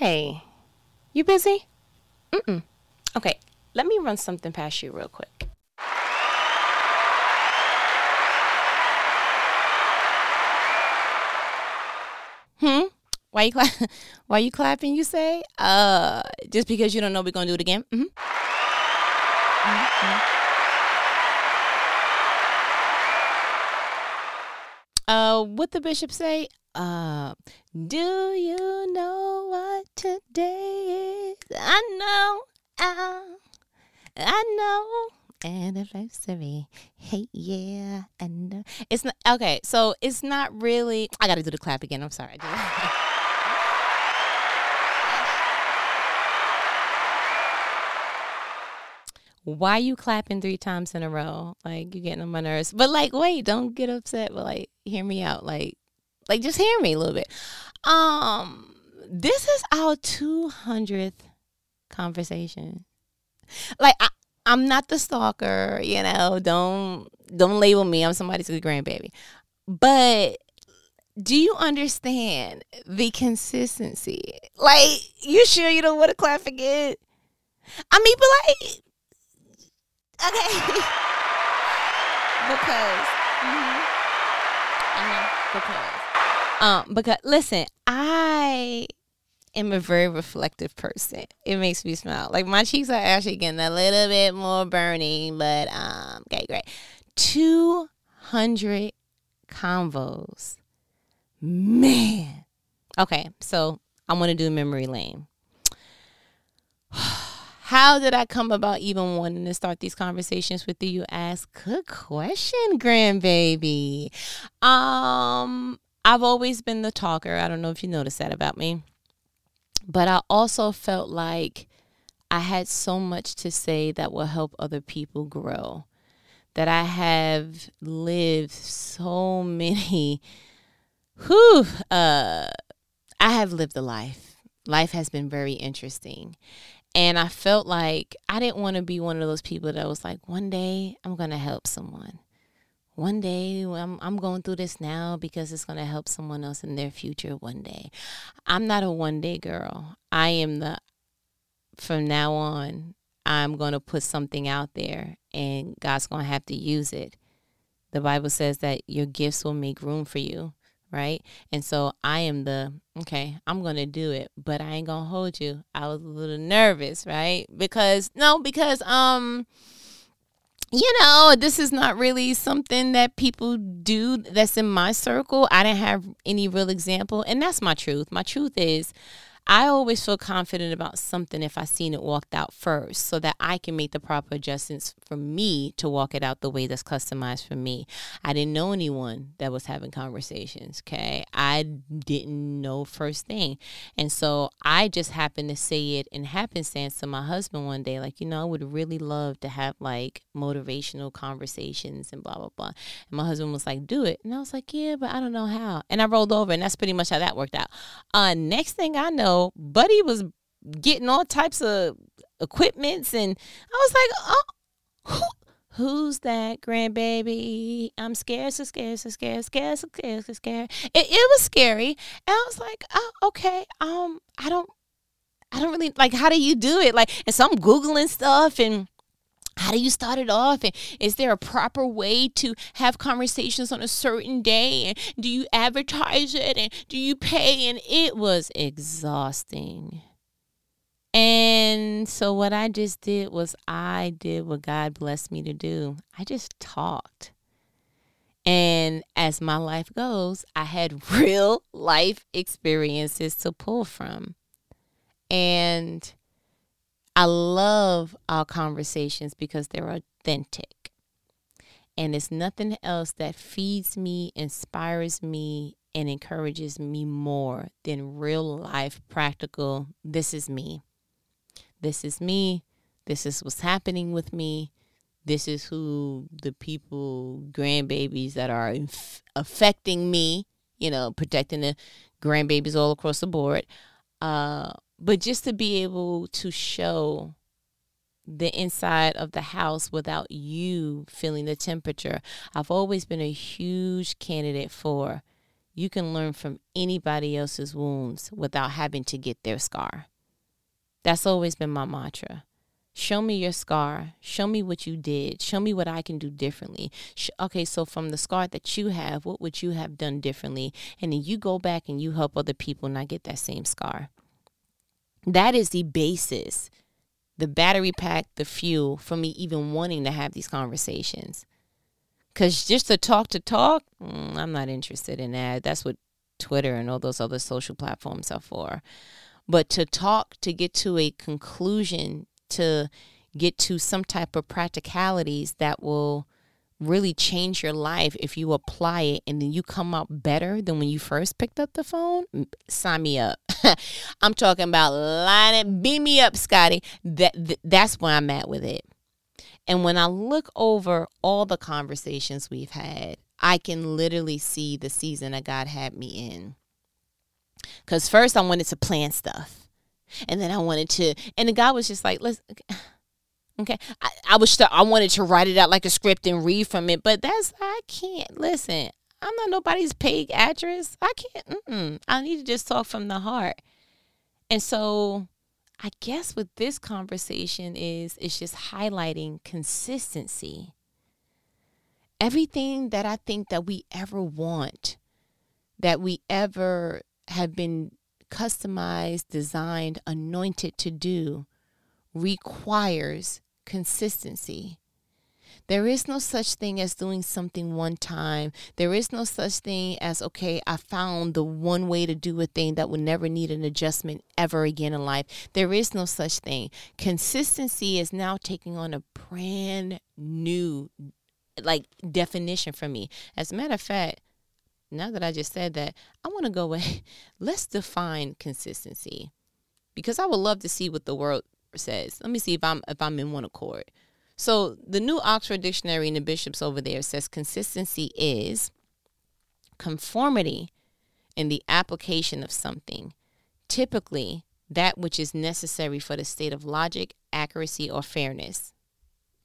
Hey, you busy? Mm-mm. Okay, let me run something past you real quick. Hmm? Why you cla- Why you clapping? You say? Uh, just because you don't know we're gonna do it again. Mm-hmm. Mm-hmm. Uh, what the bishop say? Uh, do you know what today is? I know, I, I know. Anniversary, hey yeah, and it's not okay. So it's not really. I got to do the clap again. I'm sorry. why you clapping three times in a row? Like you're getting on my nerves. But like, wait, don't get upset. But like, hear me out. Like, like just hear me a little bit. Um, this is our two hundredth conversation. Like, I, I'm not the stalker. You know, don't don't label me. I'm somebody's grandbaby. But do you understand the consistency? Like, you sure you don't want to clap again? I mean, but like Okay. because. Mm-hmm. Mm-hmm. Because. Um. Because listen, I am a very reflective person. It makes me smile. Like my cheeks are actually getting a little bit more burning, but um. Okay, great. Two hundred convos. Man. Okay, so I want to do memory lane. How did I come about even wanting to start these conversations with you? You ask. Good question, grandbaby. Um, I've always been the talker. I don't know if you noticed that about me. But I also felt like I had so much to say that will help other people grow. That I have lived so many whew, uh I have lived a life. Life has been very interesting. And I felt like I didn't want to be one of those people that was like, one day I'm going to help someone. One day I'm, I'm going through this now because it's going to help someone else in their future one day. I'm not a one day girl. I am the, from now on, I'm going to put something out there and God's going to have to use it. The Bible says that your gifts will make room for you right? And so I am the okay, I'm gonna do it, but I ain't gonna hold you. I was a little nervous, right? Because no, because um you know, this is not really something that people do that's in my circle. I didn't have any real example, and that's my truth. My truth is I always feel confident about something if I seen it walked out first so that I can make the proper adjustments for me to walk it out the way that's customized for me. I didn't know anyone that was having conversations, okay? I didn't know first thing. And so I just happened to say it in happenstance to my husband one day, like, you know, I would really love to have like motivational conversations and blah, blah, blah. And my husband was like, do it. And I was like, yeah, but I don't know how. And I rolled over, and that's pretty much how that worked out. Uh, next thing I know, Buddy was getting all types of equipments, and I was like, oh, who, who's that grandbaby? I'm scared, so scared, so scared, scared, so scared, so scared. It, it was scary, and I was like, oh, okay, um, I don't, I don't really like. How do you do it? Like, and so I'm googling stuff and how do you start it off? And is there a proper way to have conversations on a certain day? And do you advertise it? And do you pay? And it was exhausting. And so what i just did was i did what god blessed me to do. I just talked. And as my life goes i had real life experiences to pull from. And I love our conversations because they're authentic. And it's nothing else that feeds me, inspires me, and encourages me more than real life, practical. This is me. This is me. This is what's happening with me. This is who the people, grandbabies that are inf- affecting me, you know, protecting the grandbabies all across the board. Uh, but just to be able to show the inside of the house without you feeling the temperature. I've always been a huge candidate for you can learn from anybody else's wounds without having to get their scar. That's always been my mantra. Show me your scar. Show me what you did. Show me what I can do differently. okay, so from the scar that you have, what would you have done differently? And then you go back and you help other people not get that same scar. That is the basis, the battery pack, the fuel for me even wanting to have these conversations. Because just to talk to talk, mm, I'm not interested in that. That's what Twitter and all those other social platforms are for. But to talk, to get to a conclusion, to get to some type of practicalities that will really change your life if you apply it and then you come out better than when you first picked up the phone, sign me up. I'm talking about line it, beam me up, Scotty. That, that's where I'm at with it. And when I look over all the conversations we've had, I can literally see the season that God had me in. Because first I wanted to plan stuff. And then I wanted to, and the God was just like, let's, okay. I, I was, I wanted to write it out like a script and read from it, but that's, I can't, listen, I'm not nobody's paid actress. I can't, mm-mm. I need to just talk from the heart. And so I guess what this conversation is, is just highlighting consistency. Everything that I think that we ever want, that we ever have been customized, designed, anointed to do, requires consistency. There is no such thing as doing something one time. There is no such thing as, okay, I found the one way to do a thing that will never need an adjustment ever again in life. There is no such thing. Consistency is now taking on a brand new like definition for me. As a matter of fact, now that I just said that, I want to go away. Let's define consistency. Because I would love to see what the world says. Let me see if I'm if I'm in one accord. So the new Oxford Dictionary and the bishops over there says consistency is conformity in the application of something, typically that which is necessary for the state of logic, accuracy, or fairness.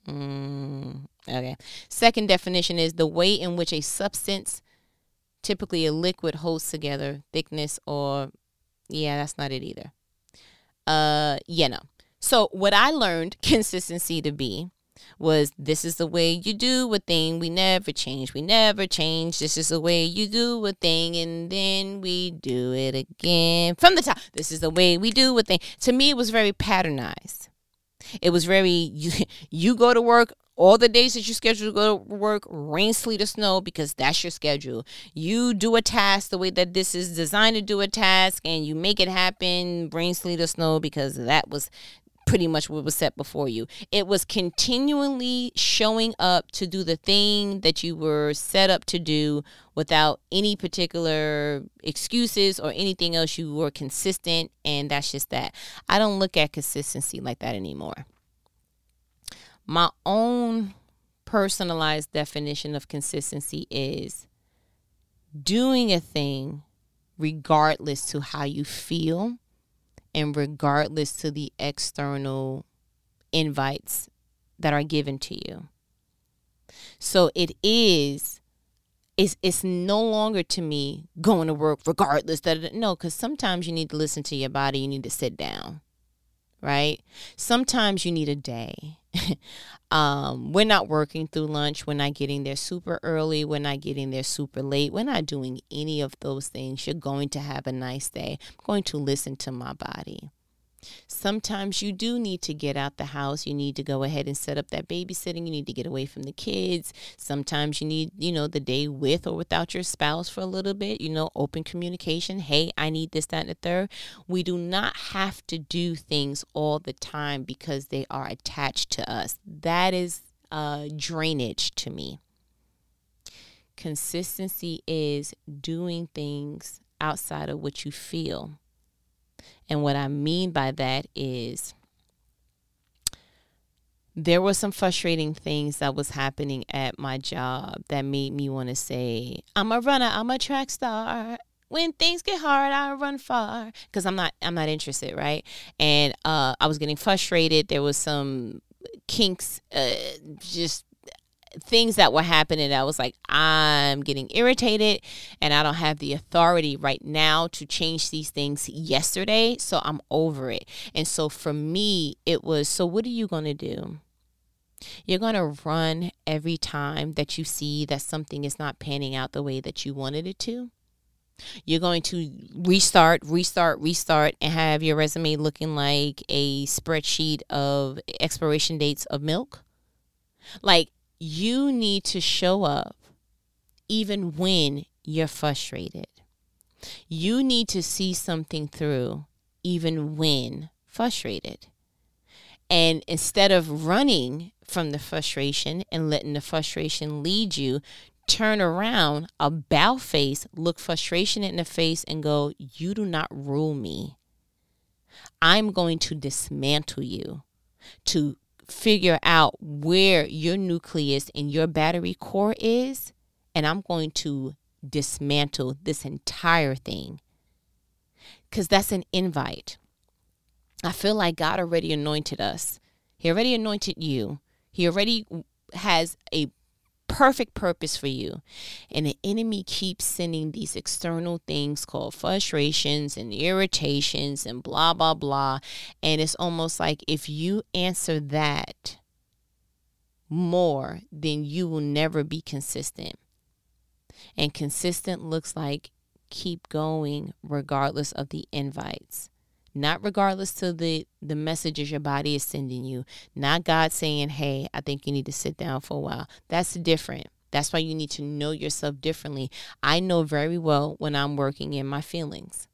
Mm, okay. Second definition is the way in which a substance, typically a liquid, holds together, thickness, or yeah, that's not it either. Uh, yeah, no. So what I learned consistency to be was this is the way you do a thing. We never change. We never change. This is the way you do a thing. And then we do it again from the top. This is the way we do a thing. To me, it was very patternized. It was very, you, you go to work all the days that you schedule to go to work, rain, sleet, or snow, because that's your schedule. You do a task the way that this is designed to do a task, and you make it happen, rain, sleet, or snow, because that was pretty much what was set before you. It was continually showing up to do the thing that you were set up to do without any particular excuses or anything else. You were consistent, and that's just that. I don't look at consistency like that anymore. My own personalized definition of consistency is doing a thing regardless to how you feel and regardless to the external invites that are given to you. So it is it's it's no longer to me going to work regardless that no cuz sometimes you need to listen to your body, you need to sit down. Right? Sometimes you need a day. um, we're not working through lunch. We're not getting there super early. We're not getting there super late. We're not doing any of those things. You're going to have a nice day. I'm going to listen to my body. Sometimes you do need to get out the house. You need to go ahead and set up that babysitting. You need to get away from the kids. Sometimes you need, you know, the day with or without your spouse for a little bit, you know, open communication. Hey, I need this, that, and the third. We do not have to do things all the time because they are attached to us. That is uh, drainage to me. Consistency is doing things outside of what you feel and what I mean by that is there were some frustrating things that was happening at my job that made me want to say, I'm a runner, I'm a track star. When things get hard, I run far because I'm not I'm not interested, right? And uh, I was getting frustrated. There was some kinks, uh, just things that were happening I was like, I'm getting irritated and I don't have the authority right now to change these things yesterday. So I'm over it. And so for me, it was so what are you going to do? You're going to run every time that you see that something is not panning out the way that you wanted it to. You're going to restart, restart, restart, and have your resume looking like a spreadsheet of expiration dates of milk. Like, you need to show up even when you're frustrated. You need to see something through even when frustrated. And instead of running from the frustration and letting the frustration lead you, turn around, about face, look frustration in the face, and go, You do not rule me. I'm going to dismantle you to figure out where your nucleus and your battery core is, and I'm going to dismantle this entire thing. Because that's an invite. I feel like God already anointed us. He already anointed you. He already has a perfect purpose for you. And the enemy keeps sending these external things called frustrations and irritations and blah, blah, blah. And it's almost like if you answer that more, then you will never be consistent. And consistent looks like keep going regardless of the invites not regardless to the the messages your body is sending you not god saying hey i think you need to sit down for a while that's different that's why you need to know yourself differently i know very well when i'm working in my feelings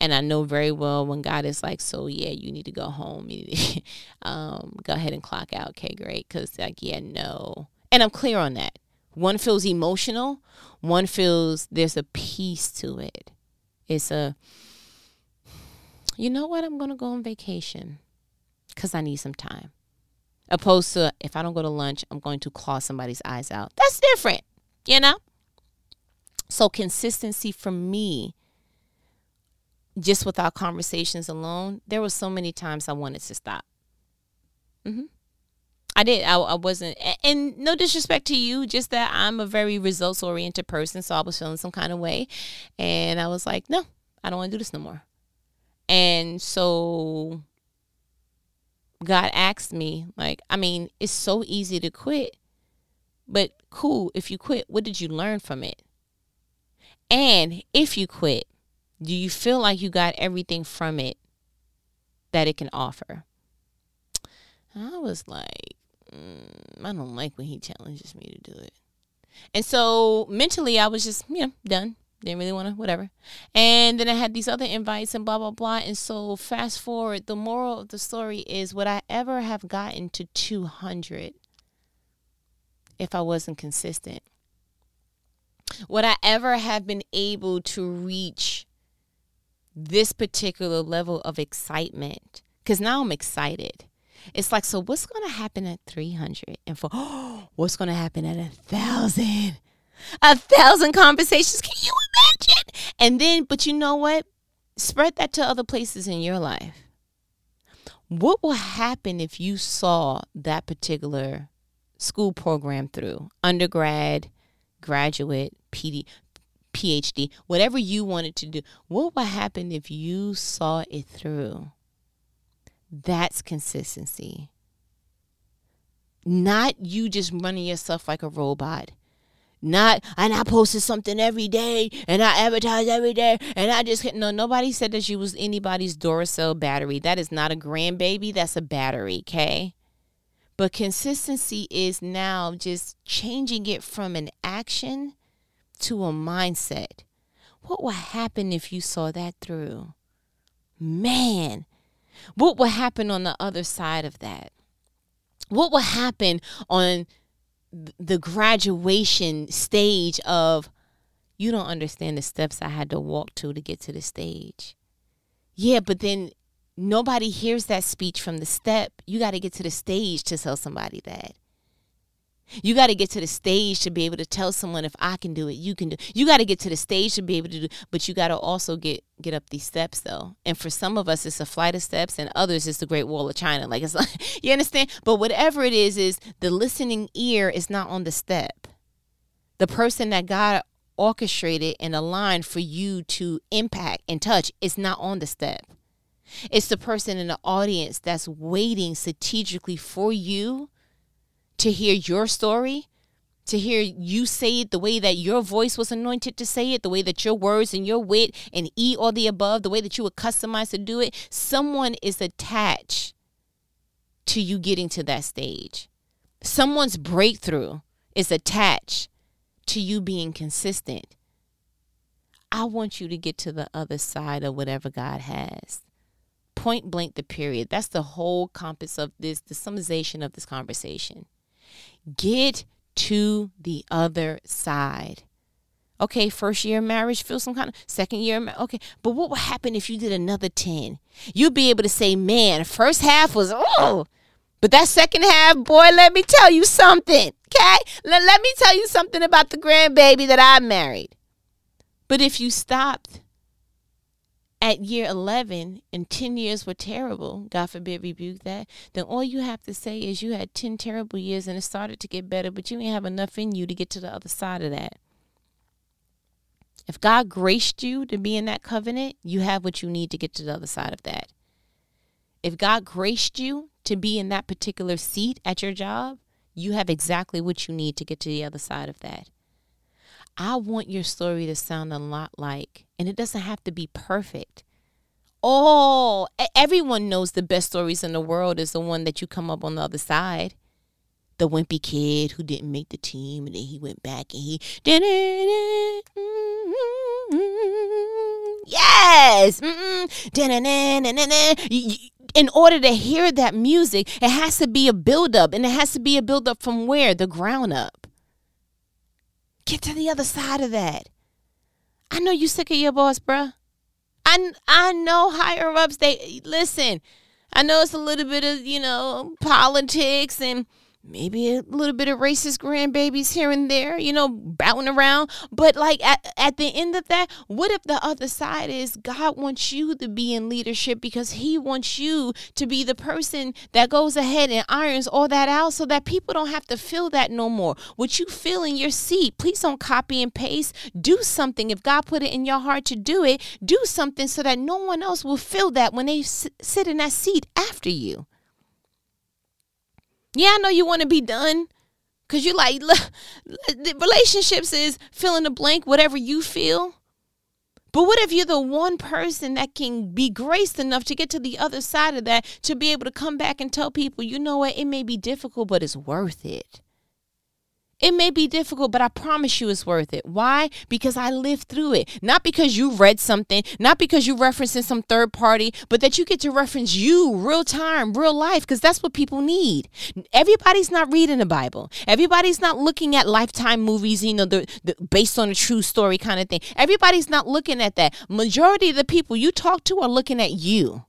and I know very well when God is like, so yeah, you need to go home. To, um, go ahead and clock out. Okay, great. Because like, yeah, no. And I'm clear on that. One feels emotional. One feels there's a peace to it. It's a you know what? I'm going to go on vacation because I need some time. Opposed to if I don't go to lunch, I'm going to claw somebody's eyes out. That's different, you know? So, consistency for me, just with our conversations alone, there were so many times I wanted to stop. Mm-hmm. I did. I, I wasn't, and no disrespect to you, just that I'm a very results oriented person. So I was feeling some kind of way. And I was like, no, I don't want to do this no more. And so God asked me, like, I mean, it's so easy to quit, but cool, if you quit, what did you learn from it? And if you quit, do you feel like you got everything from it that it can offer? I was like, mm, I don't like when he challenges me to do it. And so mentally, I was just, know, done didn't really want to whatever. And then i had these other invites and blah blah blah. And so fast forward the moral of the story is would i ever have gotten to 200 if i wasn't consistent? Would i ever have been able to reach this particular level of excitement? Because now i'm excited. It's like so what's going to happen at 300 and for oh, what's going to happen at a thousand a thousand conversations. Can you imagine? And then, but you know what? Spread that to other places in your life. What will happen if you saw that particular school program through undergrad, graduate, PD, PhD, whatever you wanted to do? What will happen if you saw it through? That's consistency. Not you just running yourself like a robot not and I posted something every day and I advertise every day and I just hit no nobody said that she was anybody's Duracell battery. That is not a grandbaby, that's a battery, okay? But consistency is now just changing it from an action to a mindset. What would happen if you saw that through? Man, what would happen on the other side of that? What would happen on the graduation stage of you don't understand the steps I had to walk to to get to the stage. Yeah, but then nobody hears that speech from the step. You got to get to the stage to tell somebody that. You got to get to the stage to be able to tell someone if I can do it, you can do. You got to get to the stage to be able to do. But you got to also get get up these steps though. And for some of us, it's a flight of steps, and others, it's the Great Wall of China. Like it's like you understand. But whatever it is, is the listening ear is not on the step. The person that God orchestrated and aligned for you to impact and touch is not on the step. It's the person in the audience that's waiting strategically for you to hear your story, to hear you say it the way that your voice was anointed to say it, the way that your words and your wit and E or the above, the way that you were customized to do it. Someone is attached to you getting to that stage. Someone's breakthrough is attached to you being consistent. I want you to get to the other side of whatever God has. Point blank, the period. That's the whole compass of this, the summarization of this conversation. Get to the other side. Okay, first year of marriage, feel some kind of second year. Okay, but what would happen if you did another 10? You'd be able to say, man, first half was, oh, but that second half, boy, let me tell you something. Okay? Let, let me tell you something about the grandbaby that I married. But if you stopped at year 11 and 10 years were terrible, God forbid rebuke that, then all you have to say is you had 10 terrible years and it started to get better, but you didn't have enough in you to get to the other side of that. If God graced you to be in that covenant, you have what you need to get to the other side of that. If God graced you to be in that particular seat at your job, you have exactly what you need to get to the other side of that. I want your story to sound a lot like, and it doesn't have to be perfect. Oh, everyone knows the best stories in the world is the one that you come up on the other side. The wimpy kid who didn't make the team and then he went back and he did it. Yes. In order to hear that music, it has to be a buildup, and it has to be a buildup from where? The ground up. Get to the other side of that. I know you sick of your boss, bruh. I, I know higher ups, they listen. I know it's a little bit of, you know, politics and maybe a little bit of racist grandbabies here and there, you know, bouting around. But like at, at the end of that, what if the other side is God wants you to be in leadership because he wants you to be the person that goes ahead and irons all that out so that people don't have to feel that no more. What you feel in your seat, please don't copy and paste. Do something. If God put it in your heart to do it, do something so that no one else will feel that when they sit in that seat after you. Yeah, I know you want to be done because you like the relationships is fill in the blank, whatever you feel. But what if you're the one person that can be graced enough to get to the other side of that to be able to come back and tell people, you know what, it may be difficult, but it's worth it. It may be difficult, but I promise you it's worth it. Why? Because I lived through it. Not because you read something, not because you referencing some third party, but that you get to reference you real time, real life, because that's what people need. Everybody's not reading the Bible. Everybody's not looking at lifetime movies, you know, the, the based on a true story kind of thing. Everybody's not looking at that. Majority of the people you talk to are looking at you.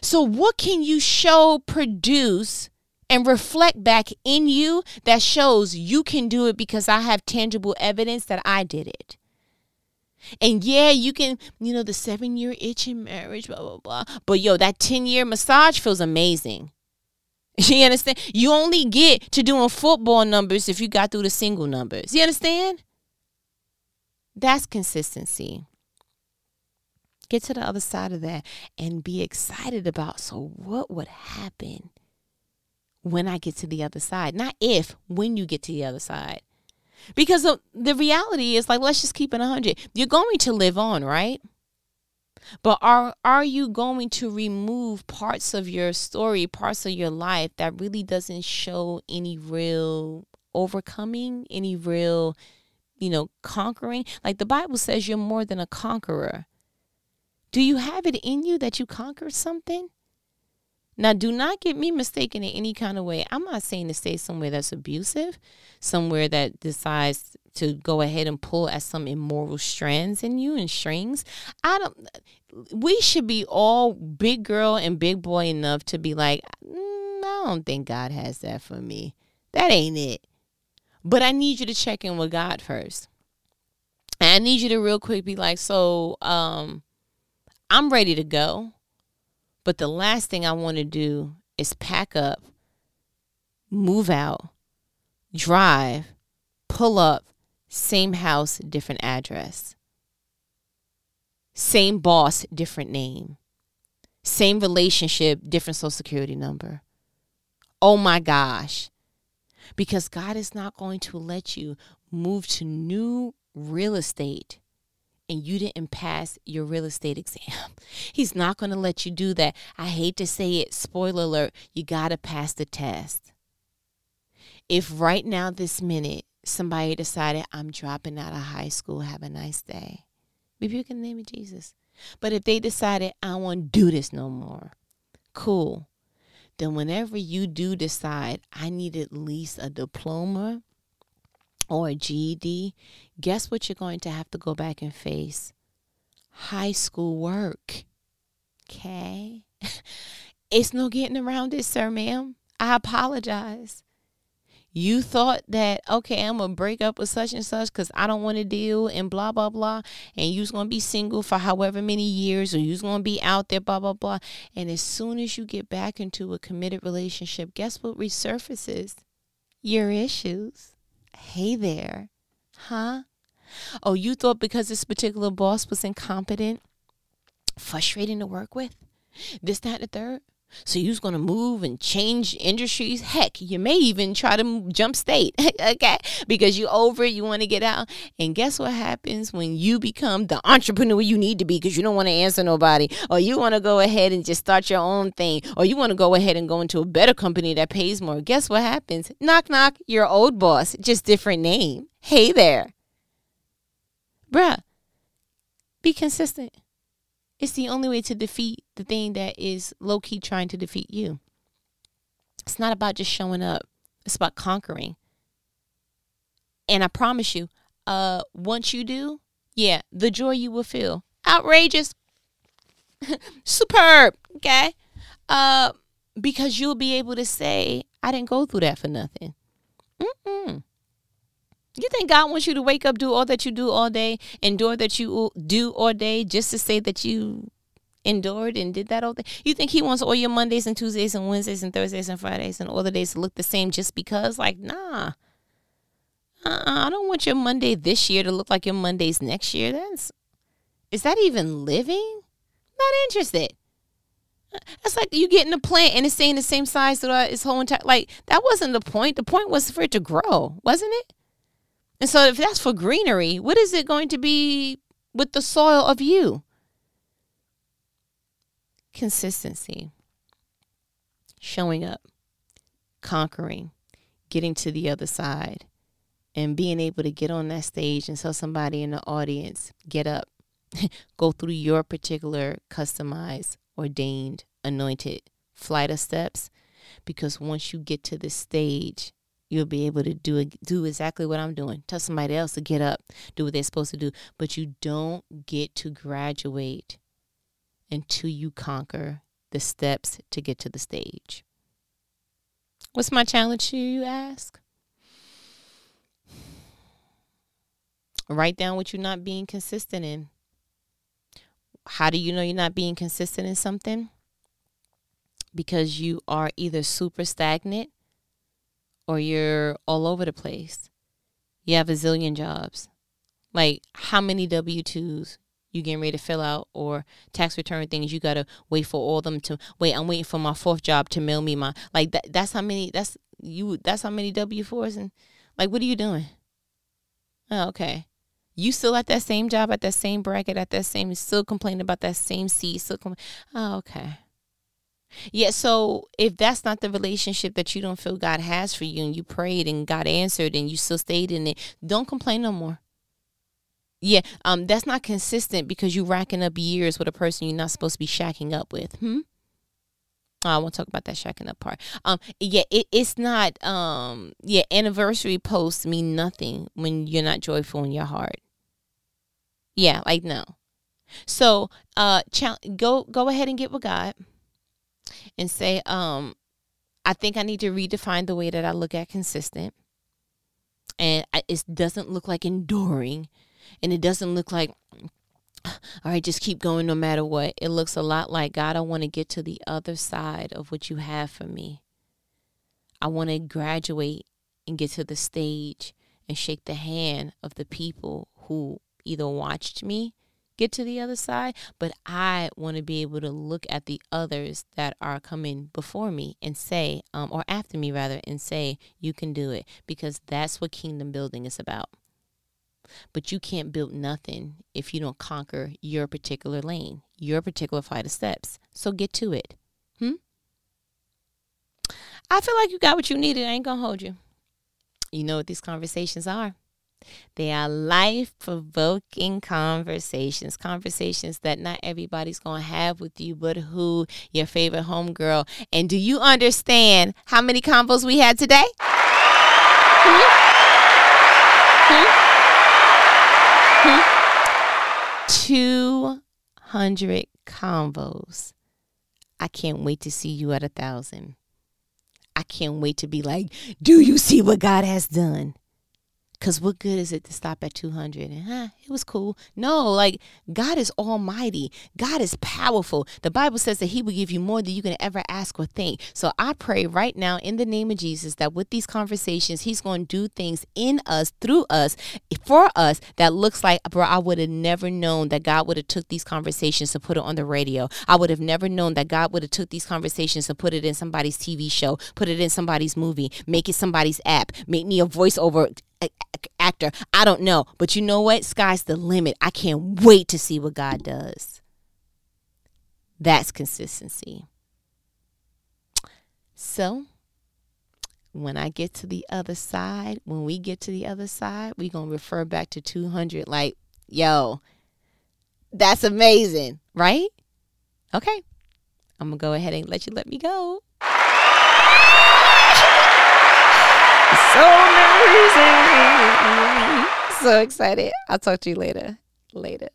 So what can you show, produce, and reflect back in you that shows you can do it because I have tangible evidence that I did it. And yeah, you can, you know, the seven year itch in marriage, blah, blah, blah. But yo, that 10 year massage feels amazing. You understand? You only get to doing football numbers if you got through the single numbers. You understand? That's consistency. Get to the other side of that and be excited about so what would happen when I get to the other side. Not if, when you get to the other side. Because the, the reality is like let's just keep it 100. You're going to live on, right? But are are you going to remove parts of your story, parts of your life that really doesn't show any real overcoming, any real, you know, conquering? Like the Bible says you're more than a conqueror. Do you have it in you that you conquered something? Now, do not get me mistaken in any kind of way. I'm not saying to stay somewhere that's abusive, somewhere that decides to go ahead and pull at some immoral strands in you and strings. I don't. We should be all big girl and big boy enough to be like, mm, I don't think God has that for me. That ain't it. But I need you to check in with God first. And I need you to real quick be like, so um I'm ready to go. But the last thing I want to do is pack up, move out, drive, pull up, same house, different address. Same boss, different name. Same relationship, different social security number. Oh my gosh. Because God is not going to let you move to new real estate and you didn't pass your real estate exam. He's not going to let you do that. I hate to say it, spoiler alert, you got to pass the test. If right now, this minute, somebody decided, I'm dropping out of high school, have a nice day, rebuke in the name of Jesus. But if they decided, I won't do this no more, cool. Then, whenever you do decide, I need at least a diploma or a GED, guess what you're going to have to go back and face? High school work. Okay? it's no getting around it, sir, ma'am. I apologize. You thought that, okay, I'm going to break up with such and such because I don't want to deal and blah, blah, blah. And you's going to be single for however many years or you's going to be out there, blah, blah, blah. And as soon as you get back into a committed relationship, guess what resurfaces? Your issues. Hey there. Huh? Oh, you thought because this particular boss was incompetent, frustrating to work with? This, that, and the third? So you's gonna move and change industries. Heck, you may even try to jump state, okay? Because you over it, you want to get out. And guess what happens when you become the entrepreneur you need to be because you don't want to answer nobody, or you want to go ahead and just start your own thing, or you want to go ahead and go into a better company that pays more. Guess what happens? Knock knock, your old boss, just different name. Hey there, bruh. Be consistent. It's the only way to defeat the thing that is low key trying to defeat you. It's not about just showing up, it's about conquering. And I promise you, uh, once you do, yeah, the joy you will feel. Outrageous. Superb. Okay. Uh, because you'll be able to say, I didn't go through that for nothing. Mm-mm. You think God wants you to wake up, do all that you do all day, endure that you do all day just to say that you endured and did that all day? You think He wants all your Mondays and Tuesdays and Wednesdays and Thursdays and Fridays and all the days to look the same just because? Like, nah. Uh-uh, I don't want your Monday this year to look like your Mondays next year. That's is that even living? Not interested. That's like you getting a plant and it's staying the same size throughout its whole entire. Like that wasn't the point. The point was for it to grow, wasn't it? And so, if that's for greenery, what is it going to be with the soil of you? Consistency, showing up, conquering, getting to the other side, and being able to get on that stage and tell somebody in the audience, get up, go through your particular customized, ordained, anointed flight of steps. Because once you get to the stage, you'll be able to do do exactly what I'm doing. Tell somebody else to get up, do what they're supposed to do. But you don't get to graduate until you conquer the steps to get to the stage. What's my challenge to you, you ask? Write down what you're not being consistent in. How do you know you're not being consistent in something? Because you are either super stagnant or you're all over the place. You have a zillion jobs. Like how many W twos you getting ready to fill out or tax return things you gotta wait for all them to wait, I'm waiting for my fourth job to mail me my like that that's how many that's you that's how many W fours and like what are you doing? Oh, okay. You still at that same job, at that same bracket, at that same, still complaining about that same seat, still compl- Oh, okay. Yeah, so if that's not the relationship that you don't feel God has for you and you prayed and God answered and you still stayed in it, don't complain no more. Yeah, um, that's not consistent because you're racking up years with a person you're not supposed to be shacking up with. Hmm? Oh, I won't talk about that shacking up part. Um, yeah, it, it's not. Um, yeah, anniversary posts mean nothing when you're not joyful in your heart. Yeah, like no. So, uh, go go ahead and get with God and say, um, I think I need to redefine the way that I look at consistent. and it doesn't look like enduring and it doesn't look like all right just keep going no matter what it looks a lot like god i want to get to the other side of what you have for me i want to graduate and get to the stage and shake the hand of the people who either watched me get to the other side, but I want to be able to look at the others that are coming before me and say, um, or after me rather, and say, you can do it because that's what kingdom building is about. But you can't build nothing if you don't conquer your particular lane, your particular flight of steps. So get to it. Hmm? I feel like you got what you needed. I ain't going to hold you. You know what these conversations are. They are life provoking conversations, conversations that not everybody's going to have with you, but who your favorite homegirl. And do you understand how many combos we had today? Hmm? Hmm? Hmm? 200 combos. I can't wait to see you at a thousand. I can't wait to be like, do you see what God has done? Because what good is it to stop at 200 and, huh, it was cool? No, like God is almighty. God is powerful. The Bible says that He will give you more than you can ever ask or think. So I pray right now in the name of Jesus that with these conversations, He's going to do things in us, through us, for us that looks like, bro, I would have never known that God would have took these conversations to put it on the radio. I would have never known that God would have took these conversations and put it in somebody's TV show, put it in somebody's movie, make it somebody's app, make me a voiceover actor. I don't know. But you know what? Sky's the limit. I can't wait to see what God does. That's consistency. So, when I get to the other side, when we get to the other side, we're going to refer back to 200 like, yo, that's amazing, right? Okay. I'm going to go ahead and let you let me go. So amazing. so excited. I'll talk to you later. Later.